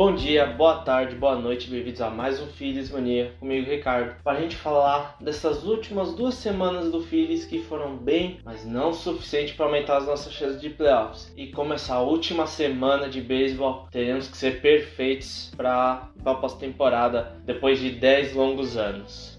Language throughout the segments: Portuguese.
Bom dia, boa tarde, boa noite, bem-vindos a mais um Phillies Mania, comigo Ricardo, para a gente falar dessas últimas duas semanas do Phillies que foram bem, mas não suficiente para aumentar as nossas chances de playoffs. E como essa última semana de beisebol, teremos que ser perfeitos para a pós-temporada depois de 10 longos anos.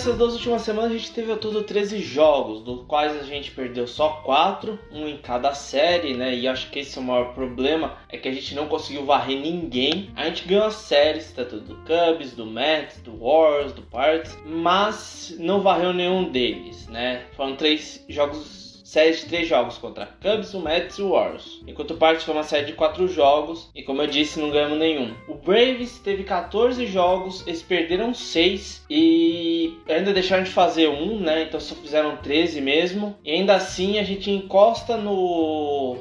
Nessas duas últimas semanas a gente teve ao todo 13 jogos, dos quais a gente perdeu só 4, um em cada série, né? E acho que esse é o maior problema, é que a gente não conseguiu varrer ninguém. A gente ganhou as séries, tanto do Cubs, do Mets, do Warriors, do Pirates, mas não varreu nenhum deles, né? Foram três jogos série de três jogos contra Cubs, Mets e Warriors. Enquanto o Pirates foi uma série de quatro jogos e, como eu disse, não ganhamos nenhum. O Braves teve 14 jogos, eles perderam 6 e ainda deixaram de fazer um, né? Então só fizeram 13 mesmo. E ainda assim a gente encosta no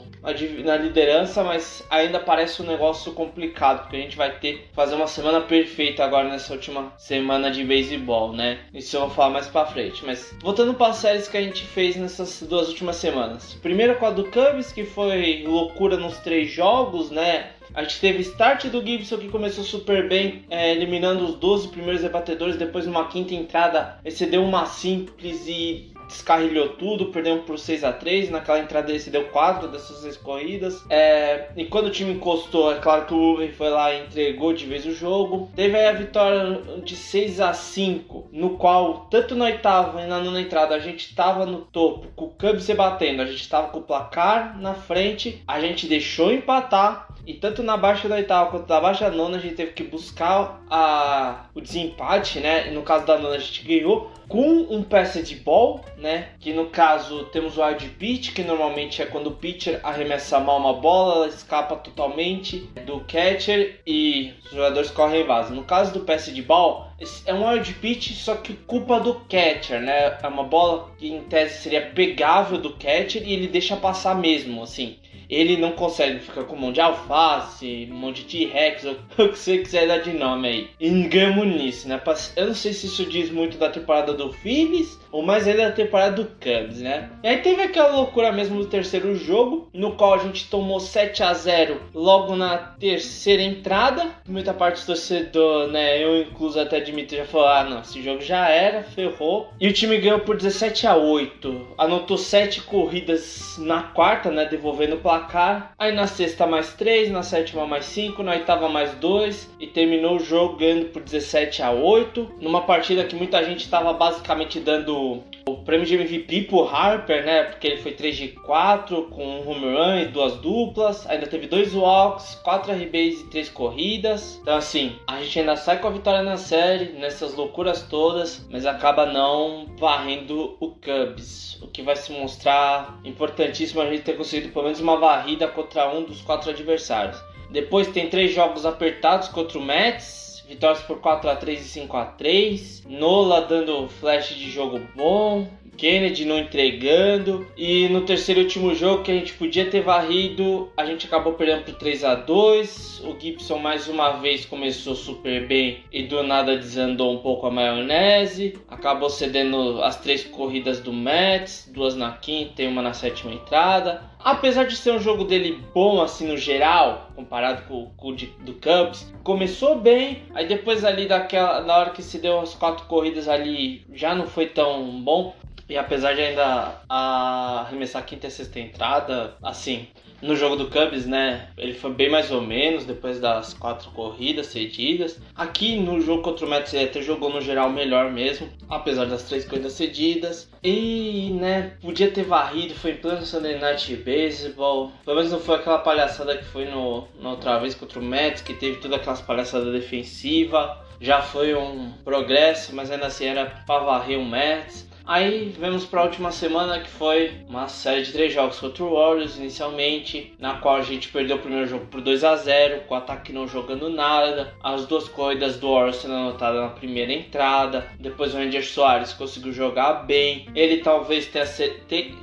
na liderança, mas ainda parece um negócio complicado, porque a gente vai ter que fazer uma semana perfeita agora nessa última semana de beisebol, né? Isso eu vou falar mais pra frente. Mas voltando para as séries que a gente fez nessas duas últimas semanas. Primeiro com a do Cubs, que foi loucura nos três jogos, né? A gente teve start do Gibson que começou super bem, é, eliminando os 12 primeiros rebatedores. Depois, numa quinta entrada, excedeu uma simples e descarrilhou tudo, perdemos por 6 a 3 Naquela entrada ele se deu 4 dessas seis corridas. É, e quando o time encostou, é claro que o Uven foi lá e entregou de vez o jogo. Teve aí a vitória de 6 a 5 no qual, tanto na oitava e na nona entrada, a gente estava no topo, com o Cubs se batendo, a gente estava com o placar na frente, a gente deixou empatar. E tanto na baixa da oitava quanto na baixa da nona a gente teve que buscar a, o desempate, né? E no caso da nona a gente ganhou com um de ball, né? Que no caso temos o wild pitch, que normalmente é quando o pitcher arremessa mal uma bola, ela escapa totalmente do catcher e os jogadores correm vaso. No caso do de ball, é um wild pitch, só que culpa do catcher, né? É uma bola que em tese seria pegável do catcher e ele deixa passar mesmo, assim ele não consegue, ficar com um monte de alface, um monte de T-Rex, o que você quiser dar de nome aí. Engamo nisso, né? Eu não sei se isso diz muito da temporada do Phillies ou mais ainda da temporada do Cubs, né? E aí teve aquela loucura mesmo no terceiro jogo, no qual a gente tomou 7 a 0 logo na terceira entrada. Muita parte do torcedor, né? Eu incluso até admito, já falou: ah, não, esse jogo já era, ferrou. E o time ganhou por 17 a 8. Anotou 7 corridas na quarta, né? Devolvendo o placar. Aí na sexta mais 3, na sétima mais 5, na oitava mais 2 e terminou o jogo ganhando por 17 a 8, numa partida que muita gente estava basicamente dando o prêmio de MVP pro Harper, né? Porque ele foi 3 de 4 com um home run e duas duplas. Ainda teve dois walks, 4 RBs e 3 corridas. Então, assim, a gente ainda sai com a vitória na série, nessas loucuras todas, mas acaba não varrendo o Cubs. O que vai se mostrar importantíssimo a gente ter conseguido pelo menos uma varrida contra um dos quatro adversários. Depois tem três jogos apertados contra o Mets vitórias por 4 a 3 e 5 a 3 Nola dando flash de jogo bom. Kennedy não entregando. E no terceiro e último jogo que a gente podia ter varrido, a gente acabou perdendo por 3 a 2 O Gibson mais uma vez começou super bem e do nada desandou um pouco a maionese. Acabou cedendo as três corridas do Mets, duas na quinta e uma na sétima entrada. Apesar de ser um jogo dele bom assim no geral, comparado com, com o de, do Cubs, começou bem, aí depois ali daquela na hora que se deu as quatro corridas ali já não foi tão bom. E apesar de ainda arremessar quinta e sexta entrada, assim, no jogo do Cubs, né? Ele foi bem mais ou menos depois das quatro corridas cedidas. Aqui no jogo contra o Mets, ele até jogou no geral melhor mesmo, apesar das três corridas cedidas. E, né, podia ter varrido, foi em pleno Sunday Night Baseball. Pelo menos não foi aquela palhaçada que foi no, na outra vez contra o Mets, que teve todas aquelas palhaçadas defensivas. Já foi um progresso, mas ainda assim era para varrer o Mets. Aí vemos para a última semana que foi uma série de três jogos contra o Warriors inicialmente, na qual a gente perdeu o primeiro jogo por 2 a 0 com o ataque não jogando nada, as duas corridas do Warriors sendo anotadas na primeira entrada, depois o Ranger Soares conseguiu jogar bem, ele talvez tenha,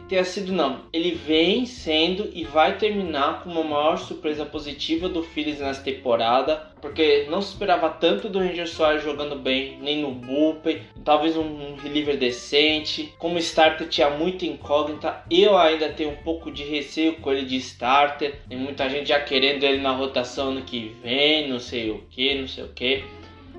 tenha sido não, ele vem sendo e vai terminar com uma maior surpresa positiva do Phillies nessa temporada, porque não se esperava tanto do Ranger Soares jogando bem, nem no bullpen, talvez um, reliever decente. Como starter tinha muita incógnita, eu ainda tenho um pouco de receio com ele de starter. Tem muita gente já querendo ele na rotação ano que vem, não sei o que, não sei o que.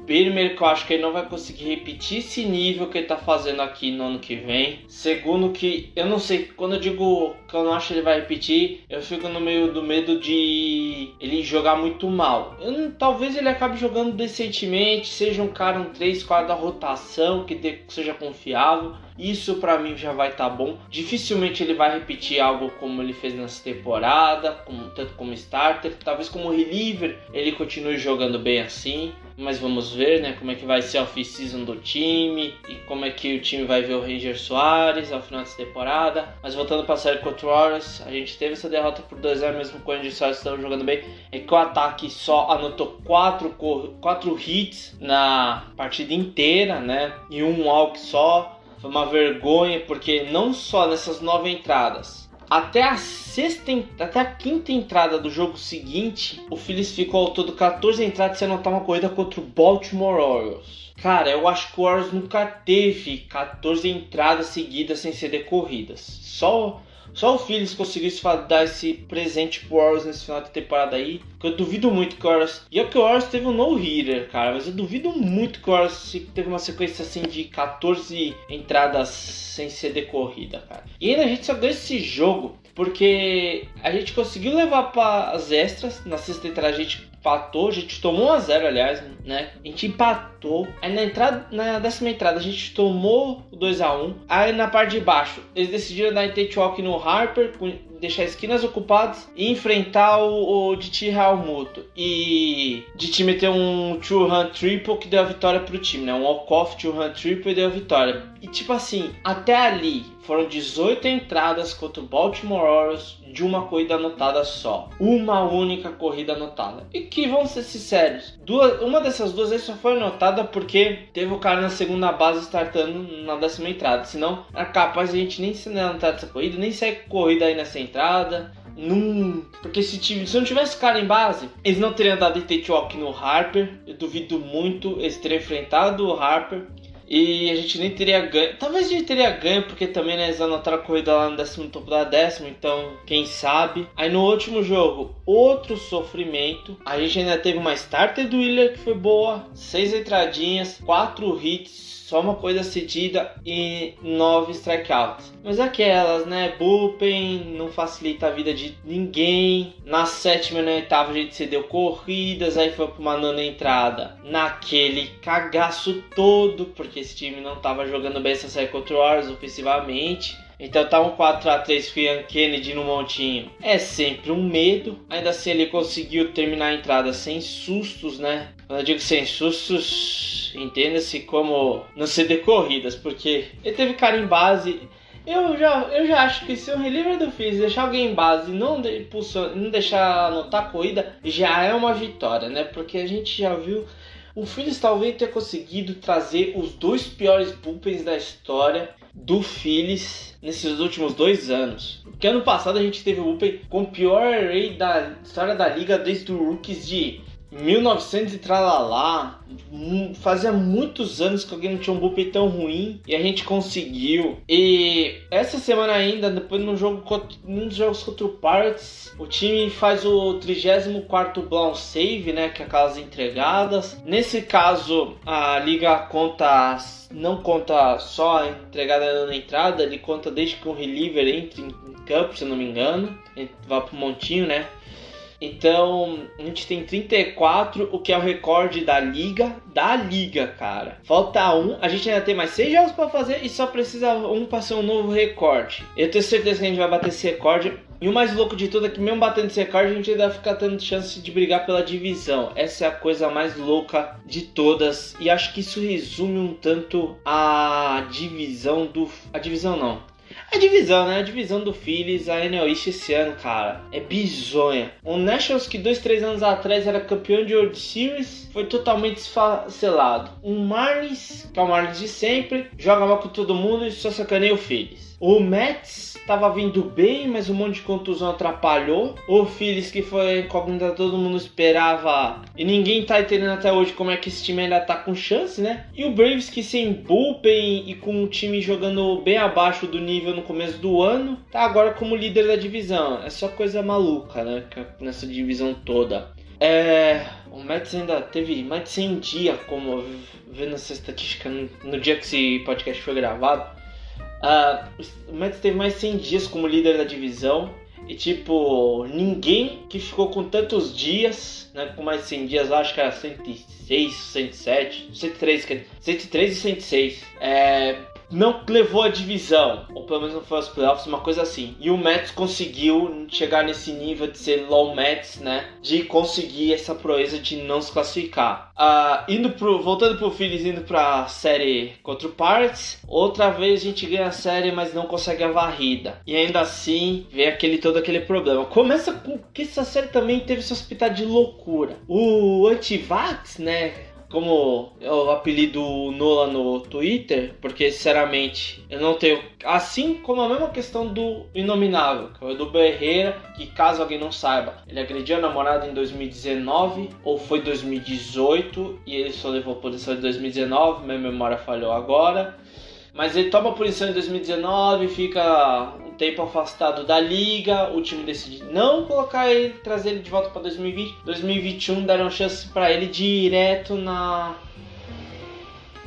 Primeiro que eu acho que ele não vai conseguir repetir esse nível que ele tá fazendo aqui no ano que vem. Segundo que eu não sei, quando eu digo que eu não acho que ele vai repetir, eu fico no meio do medo de ele jogar muito mal. Eu, talvez ele acabe jogando decentemente, seja um cara um 3, 4 da rotação, que seja confiável. Isso para mim já vai estar tá bom. Dificilmente ele vai repetir algo como ele fez nessa temporada, como, tanto como starter. Talvez como reliever ele continue jogando bem assim. Mas vamos ver né, como é que vai ser a off-season do time e como é que o time vai ver o Ranger Soares ao final dessa temporada. Mas voltando para a série contra o Warriors, a gente teve essa derrota por 2x mesmo com o Ranger Soares estando jogando bem. É que o ataque só anotou 4 quatro hits na partida inteira, né? E um walk só. Foi uma vergonha, porque não só nessas nove entradas, até a sexta, até a quinta entrada do jogo seguinte, o Phillies ficou ao todo 14 entradas sem anotar uma corrida contra o Baltimore Orioles. Cara, eu acho que o Orioles nunca teve 14 entradas seguidas sem ser decorridas. Só só o Phillies conseguiu dar esse presente pro Warriors nesse final de temporada aí. Que eu duvido muito que o Warriors. E é que o Warriors teve um no-hitter, cara. Mas eu duvido muito que o Warriors teve uma sequência assim de 14 entradas sem ser decorrida, cara. E ainda a gente só ganhou esse jogo porque a gente conseguiu levar para as extras. Na sexta entrada a gente empatou, a gente tomou 1 a 0 aliás, né? A gente empatou. Aí na entrada, na décima entrada, a gente tomou 2 a 1. Aí na parte de baixo, eles decidiram dar take walk no Harper, deixar esquinas ocupadas e enfrentar o, o DT Realmuto. E DT meteu um two-run triple que deu a vitória pro time, né? Um walk-off two-run triple e deu a vitória. E tipo assim, até ali foram 18 entradas contra o Baltimore Orioles de uma corrida anotada só. Uma única corrida anotada. E que, vamos ser sinceros, duas, uma dessas duas só foi anotada porque teve o cara na segunda base startando na décima entrada. Senão, é capaz de a gente nem se anotar essa corrida, nem sair corrida aí nessa entrada. Num... Porque se, time, se não tivesse cara em base, eles não teriam dado take walk no Harper. Eu duvido muito eles terem enfrentado o Harper e a gente nem teria ganho. Talvez a gente teria ganho, porque também né, eles anotaram a corrida lá no décimo topo da décima, então quem sabe. Aí no último jogo, outro sofrimento. A gente ainda teve uma starter do Willer que foi boa, seis entradinhas, quatro hits só uma coisa cedida e nove strikeouts. Mas aquelas, né? Bullpen não facilita a vida de ninguém. Na sétima e na oitava a gente cedeu corridas, aí foi para uma nona entrada. Naquele cagaço todo, porque esse time não estava jogando bem essa série contra o Warriors ofensivamente. Então tá um 4x3 com Ian Kennedy no montinho. É sempre um medo. Ainda assim ele conseguiu terminar a entrada sem sustos, né? Quando eu digo sem sustos, entenda-se como não ser decorridas, porque ele teve cara em base. Eu já, eu já acho que se o reliever do Fizz deixar alguém em base e não, de, não deixar anotar a corrida, já é uma vitória, né? Porque a gente já viu o Phillies talvez tenha conseguido trazer os dois piores bullpens da história do Phillies nesses últimos dois anos. Porque ano passado a gente teve o bullpen com o pior array da história da liga desde o Rookies de 1900 e tralalá. Fazia muitos anos que alguém não tinha um bullpen tão ruim e a gente conseguiu. E essa semana ainda, depois no jogo num dos jogos contra o Pirates, o time faz o 34 blown save, né, que é aquelas entregadas. Nesse caso, a liga conta não conta só a entregada na entrada, ele conta desde que um reliever entre em campo, se não me engano, vai pro montinho, né? Então, a gente tem 34, o que é o recorde da liga. Da liga, cara. Falta um. A gente ainda tem mais 6 jogos para fazer e só precisa um para ser um novo recorde. Eu tenho certeza que a gente vai bater esse recorde. E o mais louco de tudo é que mesmo batendo esse recorde, a gente ainda fica tendo chance de brigar pela divisão. Essa é a coisa mais louca de todas. E acho que isso resume um tanto a divisão do. A divisão não a divisão, né? A divisão do Phillies, a NL East esse ano, cara, é bizonha. O Nationals, que dois, três anos atrás era campeão de World Series, foi totalmente esfacelado. O Marlins, que é o Marlins de sempre, joga mal com todo mundo e só sacaneia o Phillies. O Mets estava vindo bem, mas um monte de contusão atrapalhou. O Phillies, que foi incógnita, todo mundo esperava. E ninguém tá entendendo até hoje como é que esse time ainda tá com chance, né? E o Braves, que sem bullpen e com o time jogando bem abaixo do nível no começo do ano, tá agora como líder da divisão. É só coisa maluca, né? Nessa divisão toda. É, o Mets ainda teve mais de 100 dias, como vendo essa estatística no dia que esse podcast foi gravado Uh, o Mets teve mais 100 dias como líder da divisão. E tipo, ninguém que ficou com tantos dias, né, com mais de 100 dias, acho que era 106, 107, 103, 103 e 106, é, não levou a divisão, ou pelo menos não foi aos playoffs, uma coisa assim. E o Mets conseguiu chegar nesse nível de ser low Mets, né? De conseguir essa proeza de não se classificar. Uh, indo pro, voltando pro Phillies, indo pra série contra o Pirates, outra vez a gente ganha a série, mas não consegue a varrida. E ainda assim, vem aquele todo aquele problema. Começa com que essa série também teve esse hospital de loucura. O Antivax, né? Como eu apelido Nola no Twitter, porque sinceramente eu não tenho. Assim como a mesma questão do Inominável, que é o do Berreira, que caso alguém não saiba, ele agrediu a namorada em 2019 ou foi 2018 e ele só levou punição em 2019, minha memória falhou agora. Mas ele toma punição em 2019, fica tempo afastado da liga. O time decide não colocar ele, trazer ele de volta para 2020. 2021 deram chance para ele direto na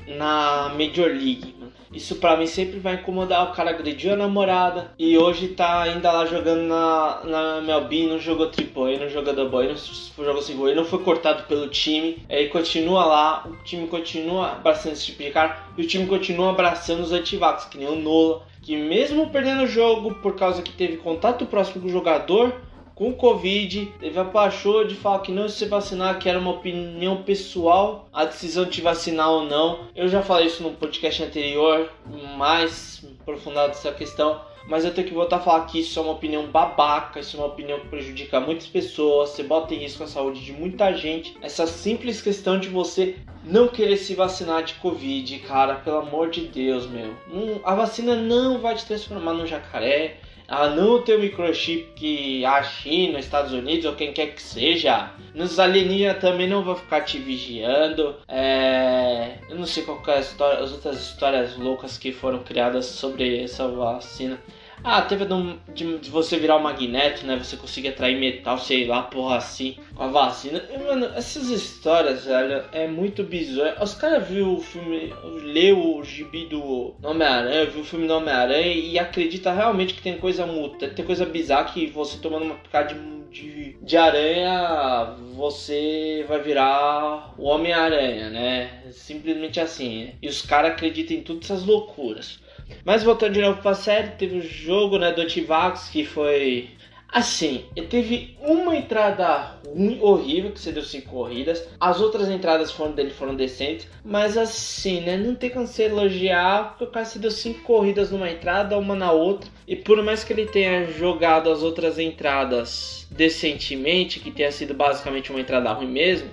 na Major League. Isso pra mim sempre vai incomodar. O cara agrediu a namorada e hoje tá ainda lá jogando na, na Melbin, não jogou triple, não jogou double, não jogou single, ele não foi cortado pelo time. Ele continua lá, o time continua abraçando esse tipo de cara e o time continua abraçando os antivax, que nem o Nola, que mesmo perdendo o jogo por causa que teve contato próximo com o jogador, com Covid, teve a pachorra de falar que não se vacinar, que era uma opinião pessoal, a decisão de vacinar ou não. Eu já falei isso no podcast anterior, mais aprofundado essa questão. Mas eu tenho que voltar a falar que isso é uma opinião babaca, isso é uma opinião que prejudica muitas pessoas, você bota em risco a saúde de muita gente. Essa simples questão de você não querer se vacinar de Covid, cara, pelo amor de Deus, meu. a vacina não vai te transformar num jacaré, ela não tem o microchip que a China, Estados Unidos ou quem quer que seja. Nos alienígenas também não vão ficar te vigiando. É... Eu não sei qual é a história, as outras histórias loucas que foram criadas sobre essa vacina. Ah, teve de, de, você virar o magneto, né? Você conseguir atrair metal, sei lá, porra assim, com a vacina. E, mano, essas histórias, velho, é muito bizarro. Os caras viu o filme, leu o gibi do Homem-Aranha, viu o filme do Homem-Aranha e acredita realmente que tem coisa muta, tem coisa bizarra que você tomando uma picada de, de, de aranha, você vai virar o Homem-Aranha, né? Simplesmente assim. Né? E os caras acreditam em todas essas loucuras. Mas voltando de novo pra série, teve o jogo né, do Antivax que foi Assim, teve uma entrada ruim, horrível, que você deu cinco corridas. As outras entradas foram dele foram decentes. Mas assim, né? Não tem como você elogiar, porque o cara se deu cinco corridas numa entrada, uma na outra. E por mais que ele tenha jogado as outras entradas decentemente, que tenha sido basicamente uma entrada ruim mesmo,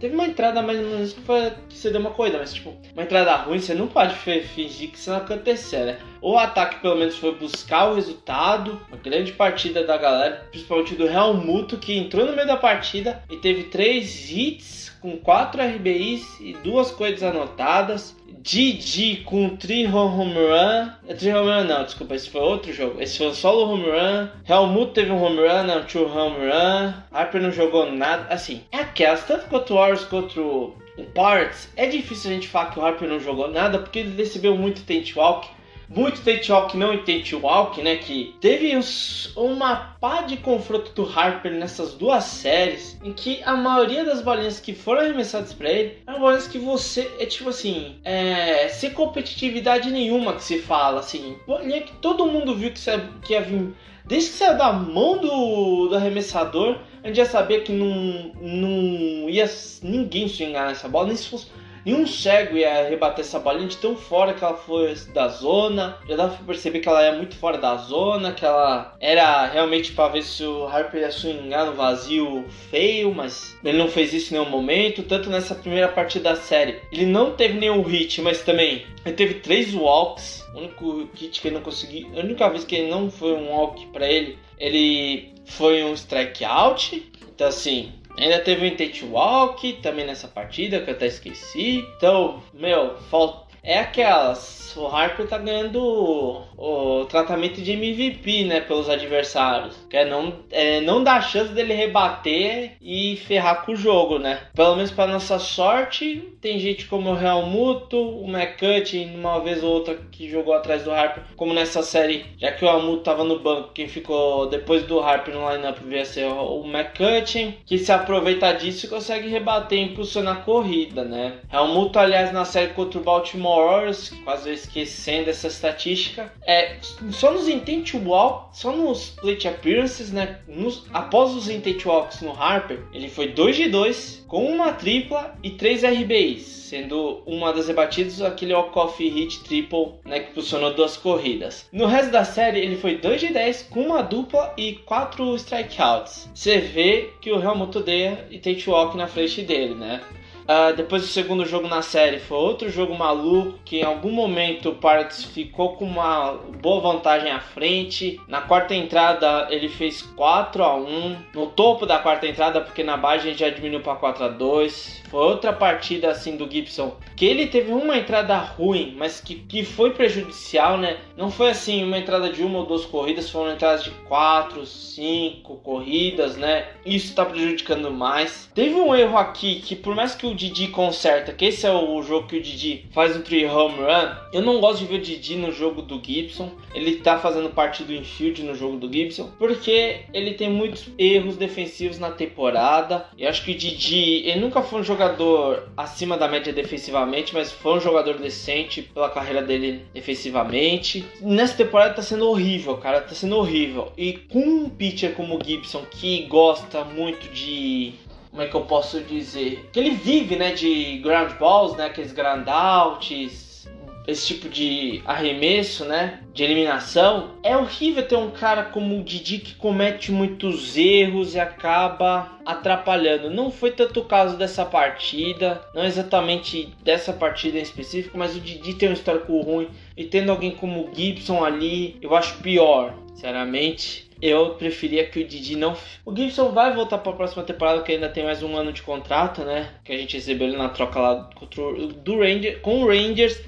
Teve uma entrada mais ou menos que, foi, você deu uma corrida, mas tipo, uma entrada ruim, você não pode fingir que isso não aconteceu, né? O ataque pelo menos foi buscar o resultado, uma grande partida da galera, principalmente do Real Muto, que entrou no meio da partida e teve três hits com quatro RBIs e duas coisas anotadas. Didi com tri home run. É tri home run não, desculpa, esse foi outro jogo. Esse foi um solo home run. Helmut teve um home run, não, two home run. Harper não jogou nada. Assim, é aquelas, tanto contra o Warriors contra o Parts. É difícil a gente falar que o Harper não jogou nada porque ele recebeu muito tent walk. Muito Tate Walk não e Tate Walk, né? Que teve uns, uma pá de confronto do Harper nessas duas séries, em que a maioria das bolinhas que foram arremessadas para ele eram bolinhas que você é tipo assim, é, sem competitividade nenhuma que se fala, assim, bolinha que todo mundo viu que, que ia vir. Desde que saiu da mão do, do arremessador, a gente já sabia que não, não ia ninguém swingar nessa bola, nem se fosse Nenhum cego ia rebater essa bolinha de tão fora que ela foi da zona. Já dava pra perceber que ela é muito fora da zona, que ela era realmente para ver se o Harper ia swingar no vazio feio, mas ele não fez isso em nenhum momento. Tanto nessa primeira partida da série, ele não teve nenhum hit, mas também ele teve três walks. O único hit que ele não conseguiu, a única vez que ele não foi um walk para ele, ele foi um strikeout. Então assim, Ainda teve o Intent Walk também nessa partida que eu até esqueci. Então, meu, falta. É aquelas o Harper tá ganhando o, o, tratamento de MVP, né, pelos adversários. Que é não, é não dar chance dele rebater e ferrar com o jogo, né? Pelo menos para nossa sorte, tem gente como o Real Muto, o McCutcheon, uma vez ou outra que jogou atrás do Harper, como nessa série, já que o Almuto tava no banco, quem ficou depois do Harper no lineup veio ser o McCutcheon, que se aproveita disso e consegue rebater e impulsionar a corrida, né? Muto, aliás, na série contra o Baltimore Orioles, quase esquecendo essa estatística. É, só nos intent walk, só nos plate appearances, né? Nos, após os intent walks no Harper, ele foi 2 de 2 com uma tripla e 3 RBIs, sendo uma das rebatidas aquele walk-off hit triple, né, que funcionou duas corridas. No resto da série, ele foi 2 de 10 com uma dupla e 4 strikeouts. Você vê que o Helmut odeia e tem walk na frente dele, né? Uh, depois do segundo jogo na série foi outro jogo maluco que em algum momento o Pirates ficou com uma boa vantagem à frente. Na quarta entrada ele fez 4 a 1 no topo da quarta entrada porque na base já diminuiu para 4 a 2 foi outra partida assim do Gibson que ele teve uma entrada ruim, mas que, que foi prejudicial, né? Não foi assim uma entrada de uma ou duas corridas, foram entradas de quatro, cinco corridas, né? Isso tá prejudicando mais. Teve um erro aqui que por mais que o Didi conserta, que esse é o jogo que o Didi faz um three home run, eu não gosto de ver o Didi no jogo do Gibson. Ele tá fazendo parte do infield no jogo do Gibson, porque ele tem muitos erros defensivos na temporada. E acho que o Didi, ele nunca foi um jogador acima da média defensivamente, mas foi um jogador decente pela carreira dele defensivamente. Nessa temporada tá sendo horrível, cara, tá sendo horrível. E com um pitcher como o Gibson que gosta muito de como é que eu posso dizer? Que ele vive, né, de ground balls, né, aqueles ground outs, esse tipo de arremesso, né? De eliminação. É horrível ter um cara como o Didi que comete muitos erros e acaba atrapalhando. Não foi tanto o caso dessa partida, não exatamente dessa partida em específico, mas o Didi tem um histórico ruim e tendo alguém como o Gibson ali, eu acho pior, sinceramente. Eu preferia que o Didi não. O Gibson vai voltar para a próxima temporada, que ainda tem mais um ano de contrato, né? Que a gente recebeu ele na troca lá o, do Ranger, com o Rangers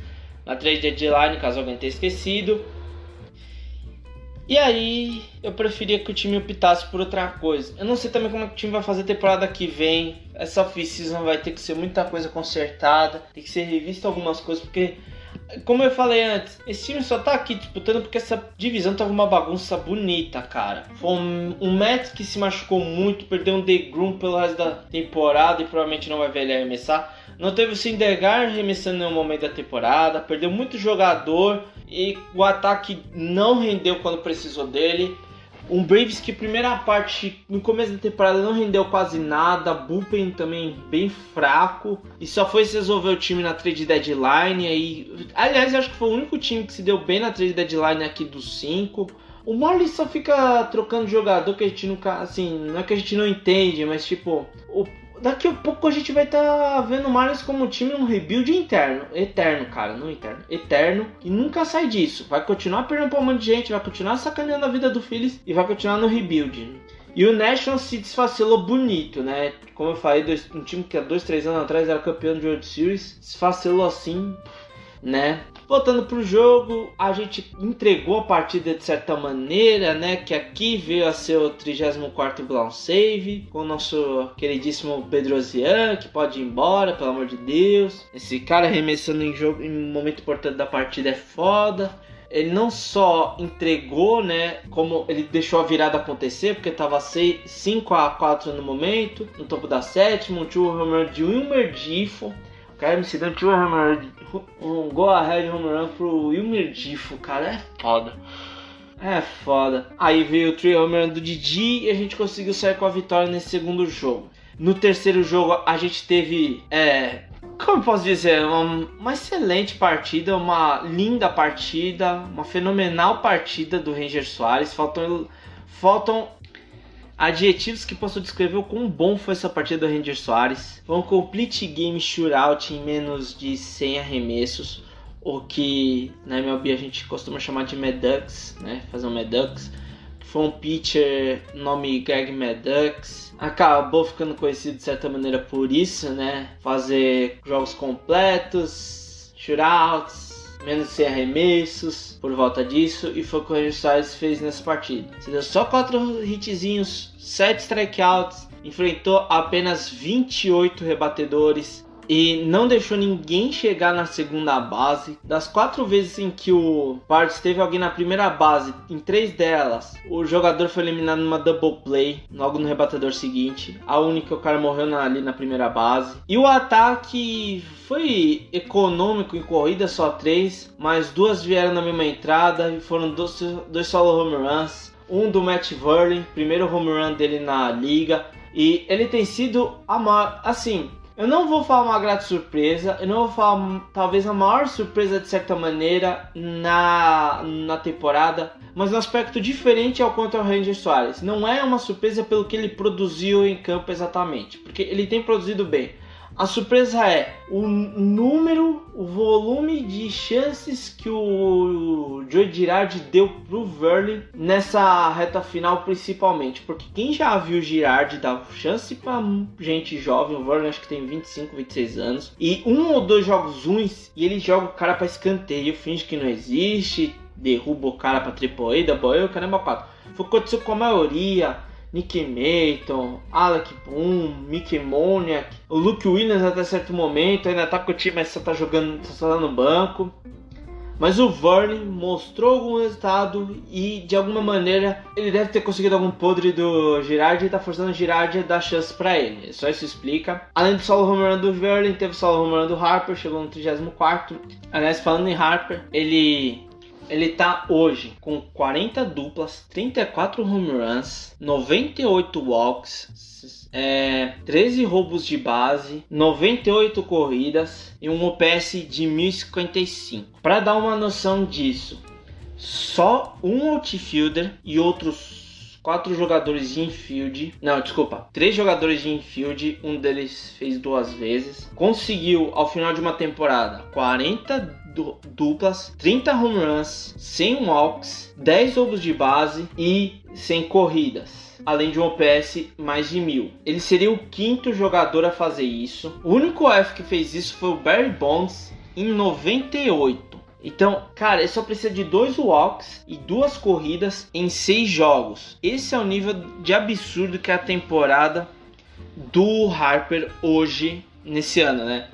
na trade deadline, caso alguém tenha esquecido. E aí eu preferia que o time optasse por outra coisa. Eu não sei também como é que o time vai fazer a temporada que vem. Essa off-season vai ter que ser muita coisa consertada, tem que ser revista algumas coisas, porque como eu falei antes, esse time só tá aqui disputando porque essa divisão tava uma bagunça bonita, cara. Foi um, um Mets que se machucou muito, perdeu um DeGrom pelo resto da temporada e provavelmente não vai ver ele arremessar. Não teve o Syndergaard arremessando em nenhum momento da temporada, perdeu muito jogador e o ataque não rendeu quando precisou dele. Um Braves que primeira parte, no começo da temporada, não rendeu quase nada. Bullpen também bem fraco. E só foi se resolver o time na trade deadline. Aí, aliás, acho que foi o único time que se deu bem na trade deadline aqui dos cinco. O Marlins só fica trocando jogador que a gente nunca. Assim, não é que a gente não entende, mas tipo. O, daqui a pouco a gente vai estar tá vendo o Marlins como um time um rebuild interno, eterno, cara, não interno, eterno, e nunca sai disso. Vai continuar perdendo um monte de gente, vai continuar sacaneando a vida do Phillies e vai continuar no rebuild. E o National se desfacelou bonito, né? Como eu falei, dois, um time que há dois, três anos atrás era campeão de World Series, desfacelou assim, né? Voltando pro jogo, a gente entregou a partida de certa maneira, né? Que aqui veio a ser o 34 Brown Save, com o nosso queridíssimo Pedrosian, que pode ir embora, pelo amor de Deus. Esse cara arremessando em jogo em um momento importante da partida é foda. ele não só entregou, né, como ele deixou a virada acontecer, porque estava 5 a 4 no momento, no topo da sétima, um two home run de Wilmer Difo. Cara me dando home run, um go ahead home run pro Wilmer Difo, cara, é foda. É foda. Aí veio o three home run do Didi e a gente conseguiu sair com a vitória nesse segundo jogo. No terceiro jogo a gente teve é, como posso dizer, uma, uma, excelente partida, uma linda partida, uma fenomenal partida do Ranger Soares. Faltam, faltam adjetivos que possam descrever o quão bom foi essa partida do Ranger Soares. Foi um complete game shootout em menos de 100 arremessos, o que na MLB a gente costuma chamar de Medux, né? Fazer um Medux. Foi um pitcher nome Greg Medux acabou ficando conhecido de certa maneira por isso, né? Fazer jogos completos, shootouts, menos sem arremessos por volta disso, e foi o que o Regis fez nessa partida. Você deu só 4 hitzinhos, 7 strikeouts, enfrentou apenas 28 rebatedores, e não deixou ninguém chegar na segunda base. Das quatro vezes em que o Parts teve alguém na primeira base, em três delas, o jogador foi eliminado numa double play, logo no rebatedor seguinte. A única o cara morreu na, ali na primeira base. E o ataque foi econômico em corrida, só três, mas duas vieram na mesma entrada e foram dois, dois solo home runs. Um do Matt Verlin, primeiro home run dele na liga. E ele tem sido a maior, assim, eu não vou falar uma grata surpresa, eu não vou falar talvez a maior surpresa de certa maneira na, na temporada, mas um aspecto diferente ao quanto ao Ranger Soares. Não é uma surpresa pelo que ele produziu em campo exatamente, porque ele tem produzido bem. A surpresa é o número, o volume de chances que o Joe Girardi deu pro Verley nessa reta final, principalmente. Porque quem já viu o Girardi dar chance pra gente jovem, o Verley acho que tem 25, 26 anos, e um ou dois jogos ruins, e ele joga o cara pra escanteio, finge que não existe, derruba o cara pra triple A, double A, o caramba, quatro. Foi o que aconteceu com a maioria Nick Mayton, Alec Boom, Mickey Moniak, o Luke Williams até certo momento, ainda tá com o time, mas só tá jogando, só tá no banco. Mas o Verne mostrou algum resultado e de alguma maneira ele deve ter conseguido algum podre do Girardi e tá forçando o Girardi a dar chance para ele. Só isso explica. Além do solo home run do Verlin, teve o solo home run do Harper, chegou no 34. Aliás, falando em Harper, ele ele tá hoje com 40 duplas, 34 home runs, 98 walks, é, 13 roubos de base, 98 corridas e um OPS de 1055. Para dar uma noção disso, só um outfielder e outros quatro jogadores de infield. Não, desculpa. Três jogadores de infield. Um deles fez duas vezes. Conseguiu, ao final de uma temporada, 40 duplas, 30 home runs, 100 walks, 10 ovos de base e 100 corridas além de um OPS mais de mil. Ele seria o quinto jogador a fazer isso. O único F que fez isso foi o Barry Bonds em 98. Então, cara, ele só precisa de dois walks e duas corridas em seis jogos. Esse é o nível de absurdo que é a temporada do Harper hoje, nesse ano, né?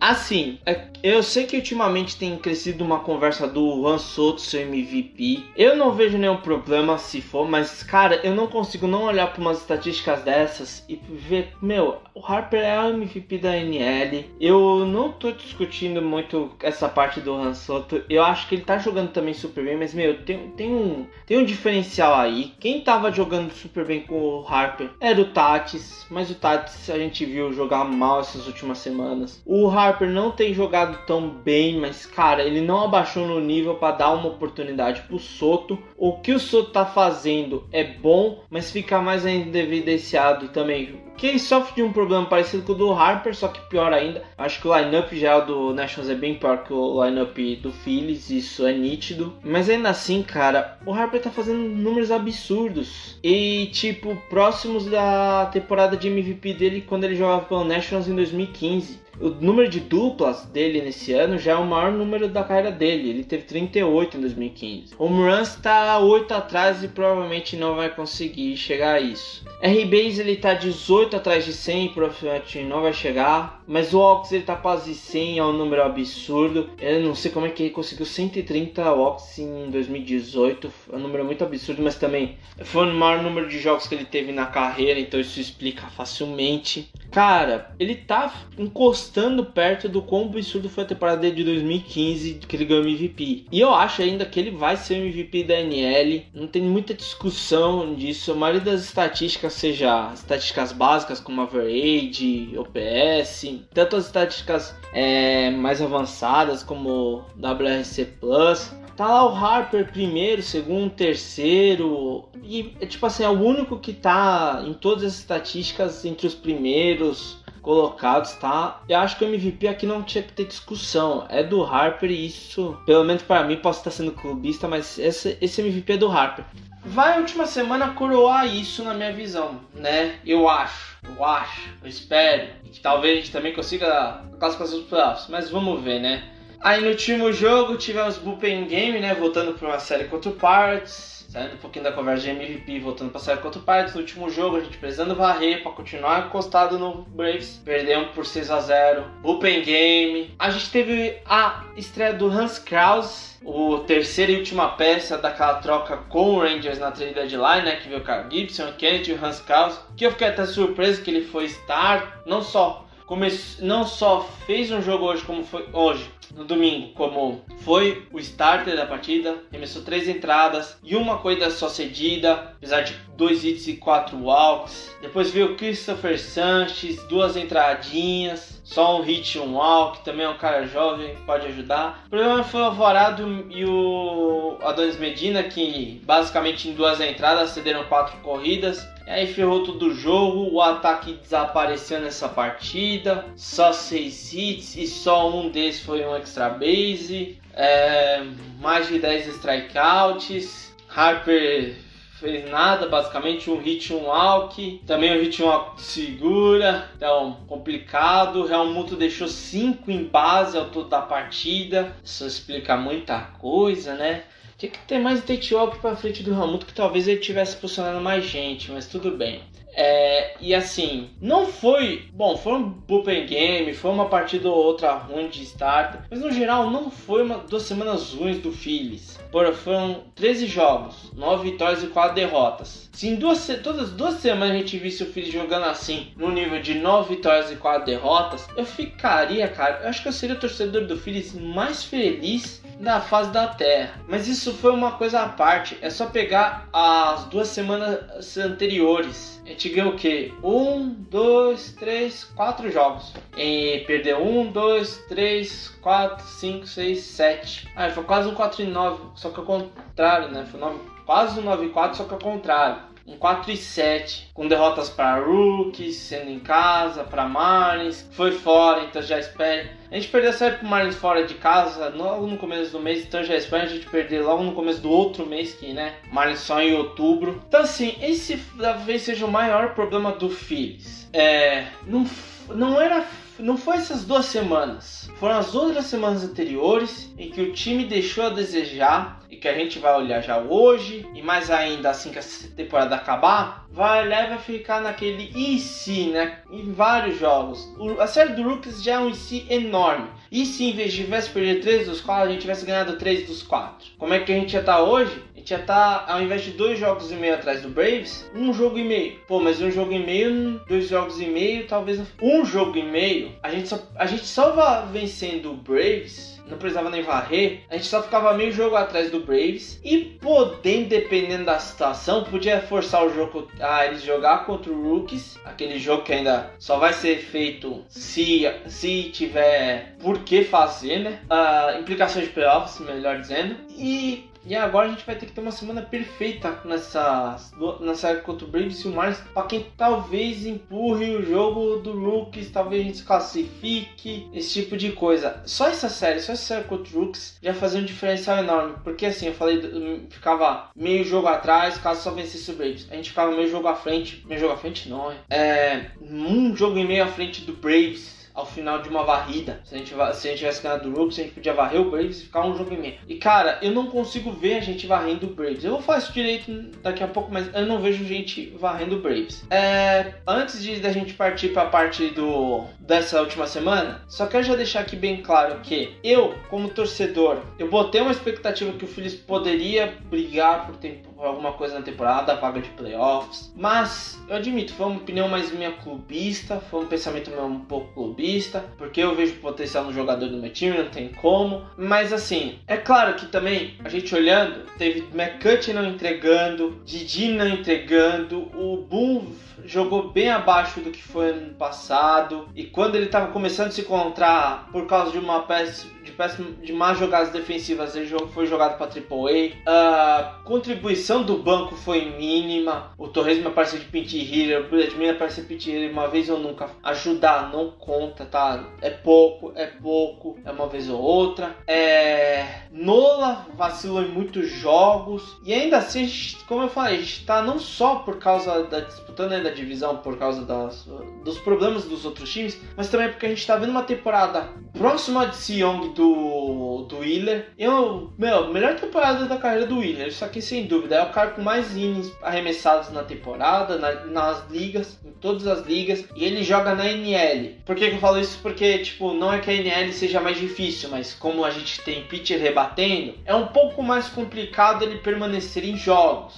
Assim, é, eu sei que ultimamente tem crescido uma conversa do Juan Soto ser MVP. Eu não vejo nenhum problema se for, mas cara, eu não consigo não olhar para umas estatísticas dessas e ver, meu, o Harper é o MVP da NL. Eu não tô discutindo muito essa parte do Han Soto. Eu acho que ele tá jogando também super bem, mas meu, tem, tem um tem um diferencial aí. Quem tava jogando super bem com o Harper era o Tatis, mas o Tatis a gente viu jogar mal essas últimas semanas. O Harper Harper não tem jogado tão bem, mas cara, ele não abaixou no nível para dar uma oportunidade pro Soto. O que o Soto tá fazendo é bom, mas fica mais ainda evidenciado também que ele sofre de um problema parecido com o do Harper, só que pior ainda. Acho que o lineup já do Nationals é bem pior que o lineup do Phillies, isso é nítido. Mas ainda assim, cara, o Harper tá fazendo números absurdos. E tipo, próximos da temporada de MVP dele quando ele jogava pelo Nationals em 2015. O número de duplas dele nesse ano já é o maior número da carreira dele. Ele teve 38 em 2015. Home runs está 8 atrás e provavelmente não vai conseguir chegar a isso. R-Base ele está 18 muito atrás de 100, provavelmente não vai chegar. Mas o Ox ele tá quase 100, é um número absurdo. Eu não sei como é que ele conseguiu 130 Ox em 2018. É um número muito absurdo, mas também foi o maior número de jogos que ele teve na carreira, então isso explica facilmente. Cara, ele tá encostando perto do quão absurdo foi a temporada dele de 2015 que ele ganhou MVP. E eu acho ainda que ele vai ser MVP da NL. Não tem muita discussão disso. A maioria das estatísticas, seja estatísticas básicas como average, OPS, tanto as estatísticas é, mais avançadas como WRC Plus. Tá lá o Harper primeiro, segundo, terceiro. E é tipo assim, é o único que tá em todas as estatísticas entre os primeiros colocados, tá? Eu acho que o MVP aqui não tinha que ter discussão. É do Harper e isso, pelo menos para mim, posso estar sendo clubista, mas esse, esse MVP é do Harper. Vai a última semana coroar isso na minha visão, né? Eu acho, eu acho, eu espero. Que talvez a gente também consiga classificação dos playoffs, mas vamos ver, né? Aí no último jogo tivemos Bullpen Game, né? Voltando para uma série contra o Pirates. Saindo um pouquinho da conversa de MVP, voltando para série contra o Pirates. No último jogo, a gente precisando varrer para continuar encostado no Braves. Perdemos por 6 a 0 Bullpen Game. A gente teve a estreia do Hans Krause. O terceira e última peça daquela troca com o Rangers na trade deadline, né? Que veio o Carl Gibson, Kennedy e o Hans Krause. Que eu fiquei até surpreso que ele foi estar, não só come... não só fez um jogo hoje como foi hoje, no domingo, como foi o starter da partida, começou três entradas e uma corrida só cedida, apesar de dois hits e quatro walks. Depois veio Christopher Sanches, duas entradinhas, só um hit e um walk, também é um cara jovem, pode ajudar. O problema foi o Alvorado e o Adonis Medina, que basicamente em duas entradas cederam quatro corridas. E aí ferrou todo o jogo, o ataque desapareceu nessa partida, só seis hits e só um desses foi um extra base, é, mais de 10 strikeouts. Harper fez nada, basicamente um hit um walk, também um hit um walk segura, então complicado. O Real Muto deixou 5 em base ao todo da partida, isso explica muita coisa, né? Tinha que ter mais Tate pra frente do Ramuto, que talvez ele tivesse posicionando mais gente, mas tudo bem. É, e assim, não foi. Bom, foi um bullpen game, foi uma partida ou outra ruim de start, mas no geral não foi uma duas semanas ruins do Phillies. Foram 13 jogos, 9 vitórias e 4 derrotas. Se em duas, todas as duas semanas a gente visse o Phillies jogando assim, no nível de 9 vitórias e 4 derrotas, eu ficaria, cara. Eu acho que eu seria o torcedor do Phillies mais feliz da fase da Terra. Mas isso foi uma coisa à parte. É só pegar as duas semanas anteriores. A gente ganhou o quê? Um, dois, três, quatro jogos. E perdeu um, dois, três, quatro, cinco, seis, sete. Ah, foi quase um 4 e 9, só que ao contrário, né? Foi 9, quase um 9 e 4, só que ao contrário um 4 e 7, com derrotas para Rookies, sendo em casa, para Marlins, foi fora, então já espera. A gente perdeu a série pro Marlins fora de casa logo no começo do mês, então já espera a gente perder logo no começo do outro mês, que né, Marlins só em outubro. Então assim, esse talvez seja o maior problema do Phillies. É, não, não era não foi essas duas semanas, foram as outras semanas anteriores em que o time deixou a desejar e que a gente vai olhar já hoje e mais ainda assim que a temporada acabar, vai e vai ficar naquele e se, né? Em vários jogos. A série do Rookies já é um e se enorme. E se em vez de tivesse perdido 3 dos 4, a gente tivesse ganhado 3 dos 4? Como é que a gente ia estar tá hoje? A gente estar, tá, ao invés de dois jogos e meio atrás do Braves, um jogo e meio. Pô, mas um jogo e meio, dois jogos e meio, talvez um jogo e meio. A gente só, a gente só vai vencendo o Braves não precisava nem varrer, a gente só ficava meio jogo atrás do Braves e podendo, dependendo da situação, podia forçar o jogo a eles jogar contra o Rookies, aquele jogo que ainda só vai ser feito se, se tiver por que fazer, né? Uh, implicações de playoffs, melhor dizendo. E e agora a gente vai ter que ter uma semana perfeita nessa, nessa contra o Braves e o Marlins para quem talvez empurre o jogo do Rookies, talvez a gente se classifique, esse tipo de coisa. Só essa série, só essa série contra o Rookies já fazia um diferencial enorme, porque assim, eu falei, ficava meio jogo atrás caso só vencesse o Braves. A gente ficava meio jogo à frente, meio jogo à frente não, é, é um jogo e meio à frente do Braves ao final de uma varrida. Se a gente, se a gente tivesse ganhado o Rooks, a gente podia varrer o Braves e ficar um jogo e meio. E cara, eu não consigo ver a gente varrendo o Braves. Eu vou fazer isso direito daqui a pouco, mas eu não vejo gente varrendo o Braves. É, antes de da gente partir para a parte do dessa última semana, só quero já deixar aqui bem claro que eu, como torcedor, eu botei uma expectativa que o Phillies poderia brigar por tempo alguma coisa na temporada, vaga de playoffs. Mas eu admito, foi uma opinião mais minha clubista, foi um pensamento meu um pouco clubista, porque eu vejo potencial no jogador do meu time, não tem como. Mas assim, é claro que também a gente olhando, teve McCutcheon não entregando, Didi não entregando, o Boom jogou bem abaixo do que foi ano passado. E quando ele estava começando a se encontrar por causa de uma peça de, péssima, de más jogadas defensivas, ele foi jogado para AAA. A contribuição do banco foi mínima. O Torres me apareceu de pinch hitter, o Bradman apareceu de pinch hitter uma vez ou nunca. Ajudar não conta, tá? É pouco, é pouco, é uma vez ou outra. É... Nola vacilou em muitos jogos. E ainda assim, gente, como eu falei, a gente tá não só por causa da disputando ainda divisão por causa das, dos problemas dos outros times, mas também porque a gente tá vendo uma temporada próxima de Seong do, do Wheeler. Eu, meu, melhor temporada da carreira do Wheeler, isso aqui sem dúvida. É o cara com mais innings arremessados na temporada, na, nas ligas, em todas as ligas, e ele joga na NL. Por que, que eu falo isso? Porque, tipo, não é que a NL seja mais difícil, mas como a gente tem pitcher rebatendo, é um pouco mais complicado ele permanecer em jogos.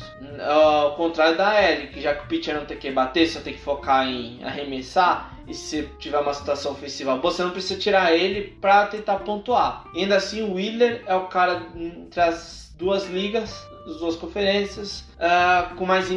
Ao contrário da L, que já que o pitcher não tem que bater, só tem que focar em arremessar. E se tiver uma situação ofensiva boa, você não precisa tirar ele para tentar pontuar. Ainda assim, o Wheeler é o cara entre as duas ligas, as duas conferências, uh, com mais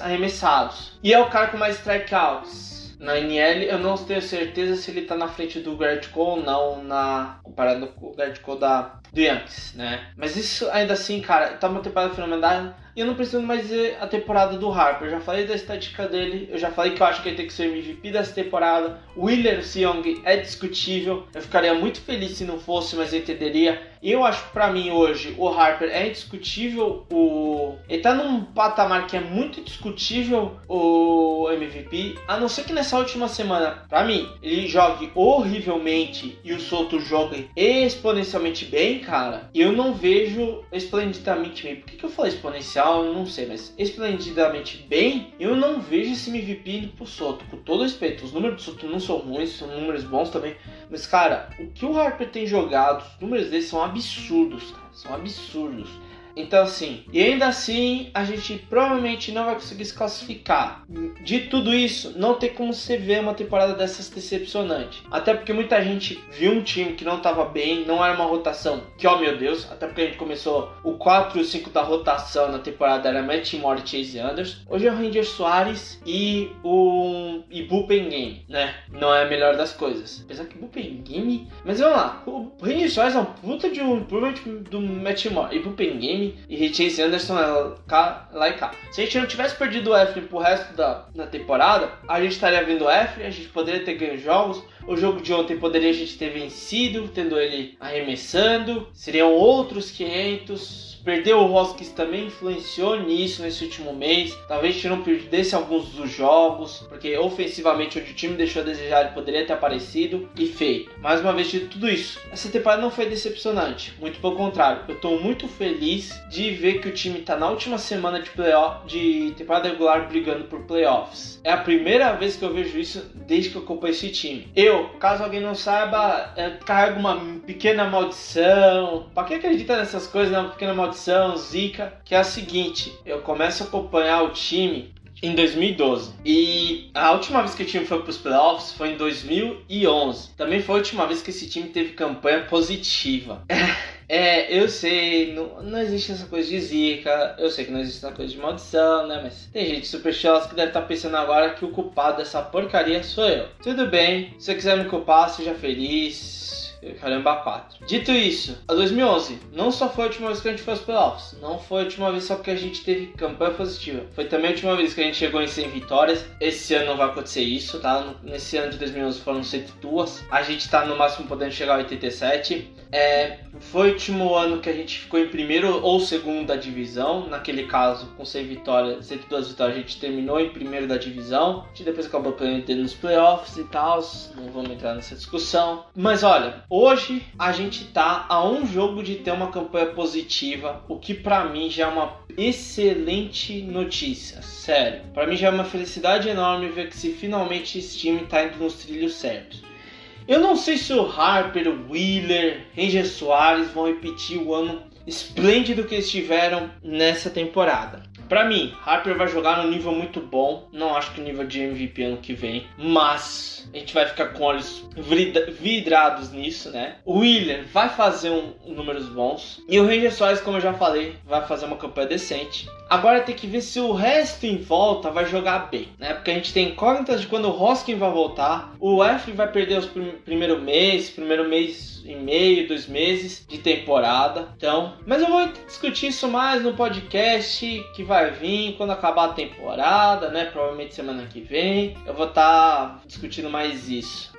arremessados. E é o cara com mais strikeouts. Na NL, eu não tenho certeza se ele tá na frente do Garrett Cole ou não, na, comparado com o Garrett Cole da, do Yankees, né? Mas isso ainda assim, cara, tá uma temporada fenomenal. E eu não preciso mais dizer a temporada do Harper. Eu já falei da estética dele, eu já falei que eu acho que ele tem que ser MVP dessa temporada. O Willer Seong é discutível. Eu ficaria muito feliz se não fosse, mas eu entenderia. Eu acho que pra mim hoje o Harper é indiscutível. O... Ele tá num patamar que é muito discutível o MVP. A não ser que nessa última semana, pra mim, ele jogue horrivelmente e o Soto jogue exponencialmente bem, cara. Eu não vejo esplendidamente bem. Por que, que eu falei exponencial? eu não sei, mas esplendidamente bem, eu não vejo esse MVP indo pro Soto. Com todo respeito, os números do Soto não são ruins, são números bons também. Mas, cara, o que o Harper tem jogado, os números dele são absurdos, cara. São absurdos. Então, assim, e ainda assim a gente provavelmente não vai conseguir se classificar. De tudo isso, não tem como você ver uma temporada dessas decepcionante. Até porque muita gente viu um time que não estava bem, não era uma rotação que, oh, meu Deus, até porque a gente começou o 4 e o 5 da rotação na temporada era Matt Moore e Chase. Hoje é o Ranger Soares e o e Bullpen Game, né? Não é a melhor das coisas. Apesar que Bullpen Game. Mas vamos lá, o Ranger Soares é um puta de um improvement do Matt Moore e Bullpen Game e Chase Anderson cá, lá e cá. Se a gente não tivesse perdido o Eflin pro resto da, da temporada, a gente estaria vendo o a gente poderia ter ganho jogos. O jogo de ontem poderia a gente ter vencido, tendo ele arremessando. Seriam outros 500 Perder o Hoskins também influenciou nisso nesse último mês. Talvez não perdesse alguns dos jogos, porque ofensivamente onde o time deixou a desejar ele poderia ter aparecido e feito. Mais uma vez de tudo isso, essa temporada não foi decepcionante, muito pelo contrário. Eu estou muito feliz de ver que o time está na última semana de playoff, de temporada regular brigando por playoffs. É a primeira vez que eu vejo isso desde que eu acompanho esse time. Eu, caso alguém não saiba, é, carrego uma pequena maldição. Para quem acredita nessas coisas, né? Uma pequena maldição maldição, zica, que é a seguinte: eu começo a acompanhar o time em 2012. E a última vez que o time foi para os playoffs foi em 2011. Também foi a última vez que esse time teve campanha positiva. É, eu sei, não, não existe essa coisa de zica, eu sei que não existe essa coisa de maldição, né? Mas tem gente supersticiosa que deve estar tá pensando agora que o culpado dessa porcaria sou eu. Tudo bem, se você quiser me culpar, seja feliz Caramba 4. Dito isso, a 2011 não só foi a última vez que a gente foi aos playoffs, não foi a última vez só que a gente teve campanha positiva, foi também a última vez que a gente chegou em 100 vitórias. Esse ano não vai acontecer isso, tá? Nesse ano de 2011 foram 102, a gente tá no máximo podendo chegar a 87. É, foi o último ano que a gente ficou em primeiro ou segundo da divisão, naquele caso com 100 vitórias, 102 vitórias, a gente terminou em primeiro da divisão, a gente depois acabou perdendo nos playoffs e tal, não vamos entrar nessa discussão. Mas olha, hoje a gente tá a um jogo de ter uma campanha positiva, o que para mim já é uma excelente notícia, sério. Para mim já é uma felicidade enorme ver que se finalmente esse time tá indo nos trilhos certos. Eu não sei se o Harper, o Wheeler, Ranger Soares vão repetir o ano esplêndido que eles tiveram nessa temporada. Para mim, Harper vai jogar num nível muito bom. Não acho que nível de MVP ano que vem, mas a gente vai ficar com olhos vidrados nisso, né? O Willer vai fazer um números bons e o Ranger Soares, como eu já falei, vai fazer uma campanha decente. Agora tem que ver se o resto em volta vai jogar bem, né? Porque a gente tem incógnitas de quando o Hoskin vai voltar, o F vai perder os prim primeiro mês, primeiro mês e meio, dois meses de temporada. Então, mas eu vou discutir isso mais no podcast que vai vir quando acabar a temporada, né? Provavelmente semana que vem. Eu vou estar tá discutindo mais isso.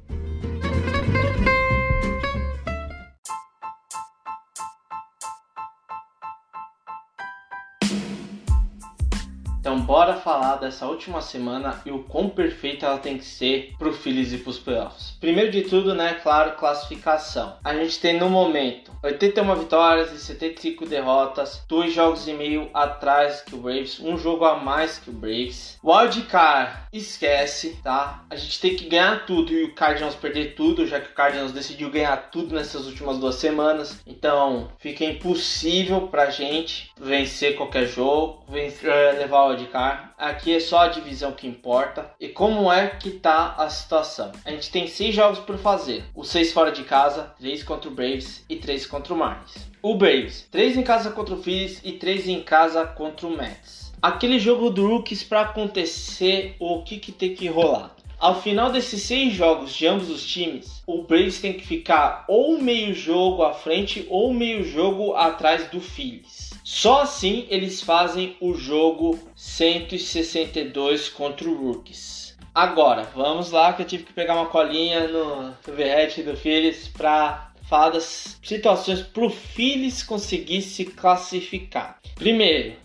Então bora falar dessa última semana e o quão perfeita ela tem que ser pro Phillies e pros playoffs. Primeiro de tudo, né, claro, classificação. A gente tem no momento 81 vitórias e 75 derrotas, dois jogos e meio atrás que o Braves, um jogo a mais que o Braves. Wildcard, esquece, tá? A gente tem que ganhar tudo e o Cardinals perder tudo, já que o Cardinals decidiu ganhar tudo nessas últimas duas semanas. Então fica impossível pra gente vencer qualquer jogo, vencer, eh, levar o wildcard. Aqui é só a divisão que importa. E como é que tá a situação? A gente tem seis jogos por fazer. Os seis fora de casa, três contra o Braves e três contra o Marlins. O Braves, três em casa contra o Phillies e três em casa contra o Mets. Aquele jogo do Rookies para acontecer, o que, que tem que rolar? Ao final desses seis jogos de ambos os times, o Braves tem que ficar ou meio jogo à frente ou meio jogo atrás do Phillies. Só assim eles fazem o jogo 162 contra o Rookies. Agora, vamos lá que eu tive que pegar uma colinha no overhead do Phillies para falar das situações para o Phillies conseguir se classificar. Primeiro,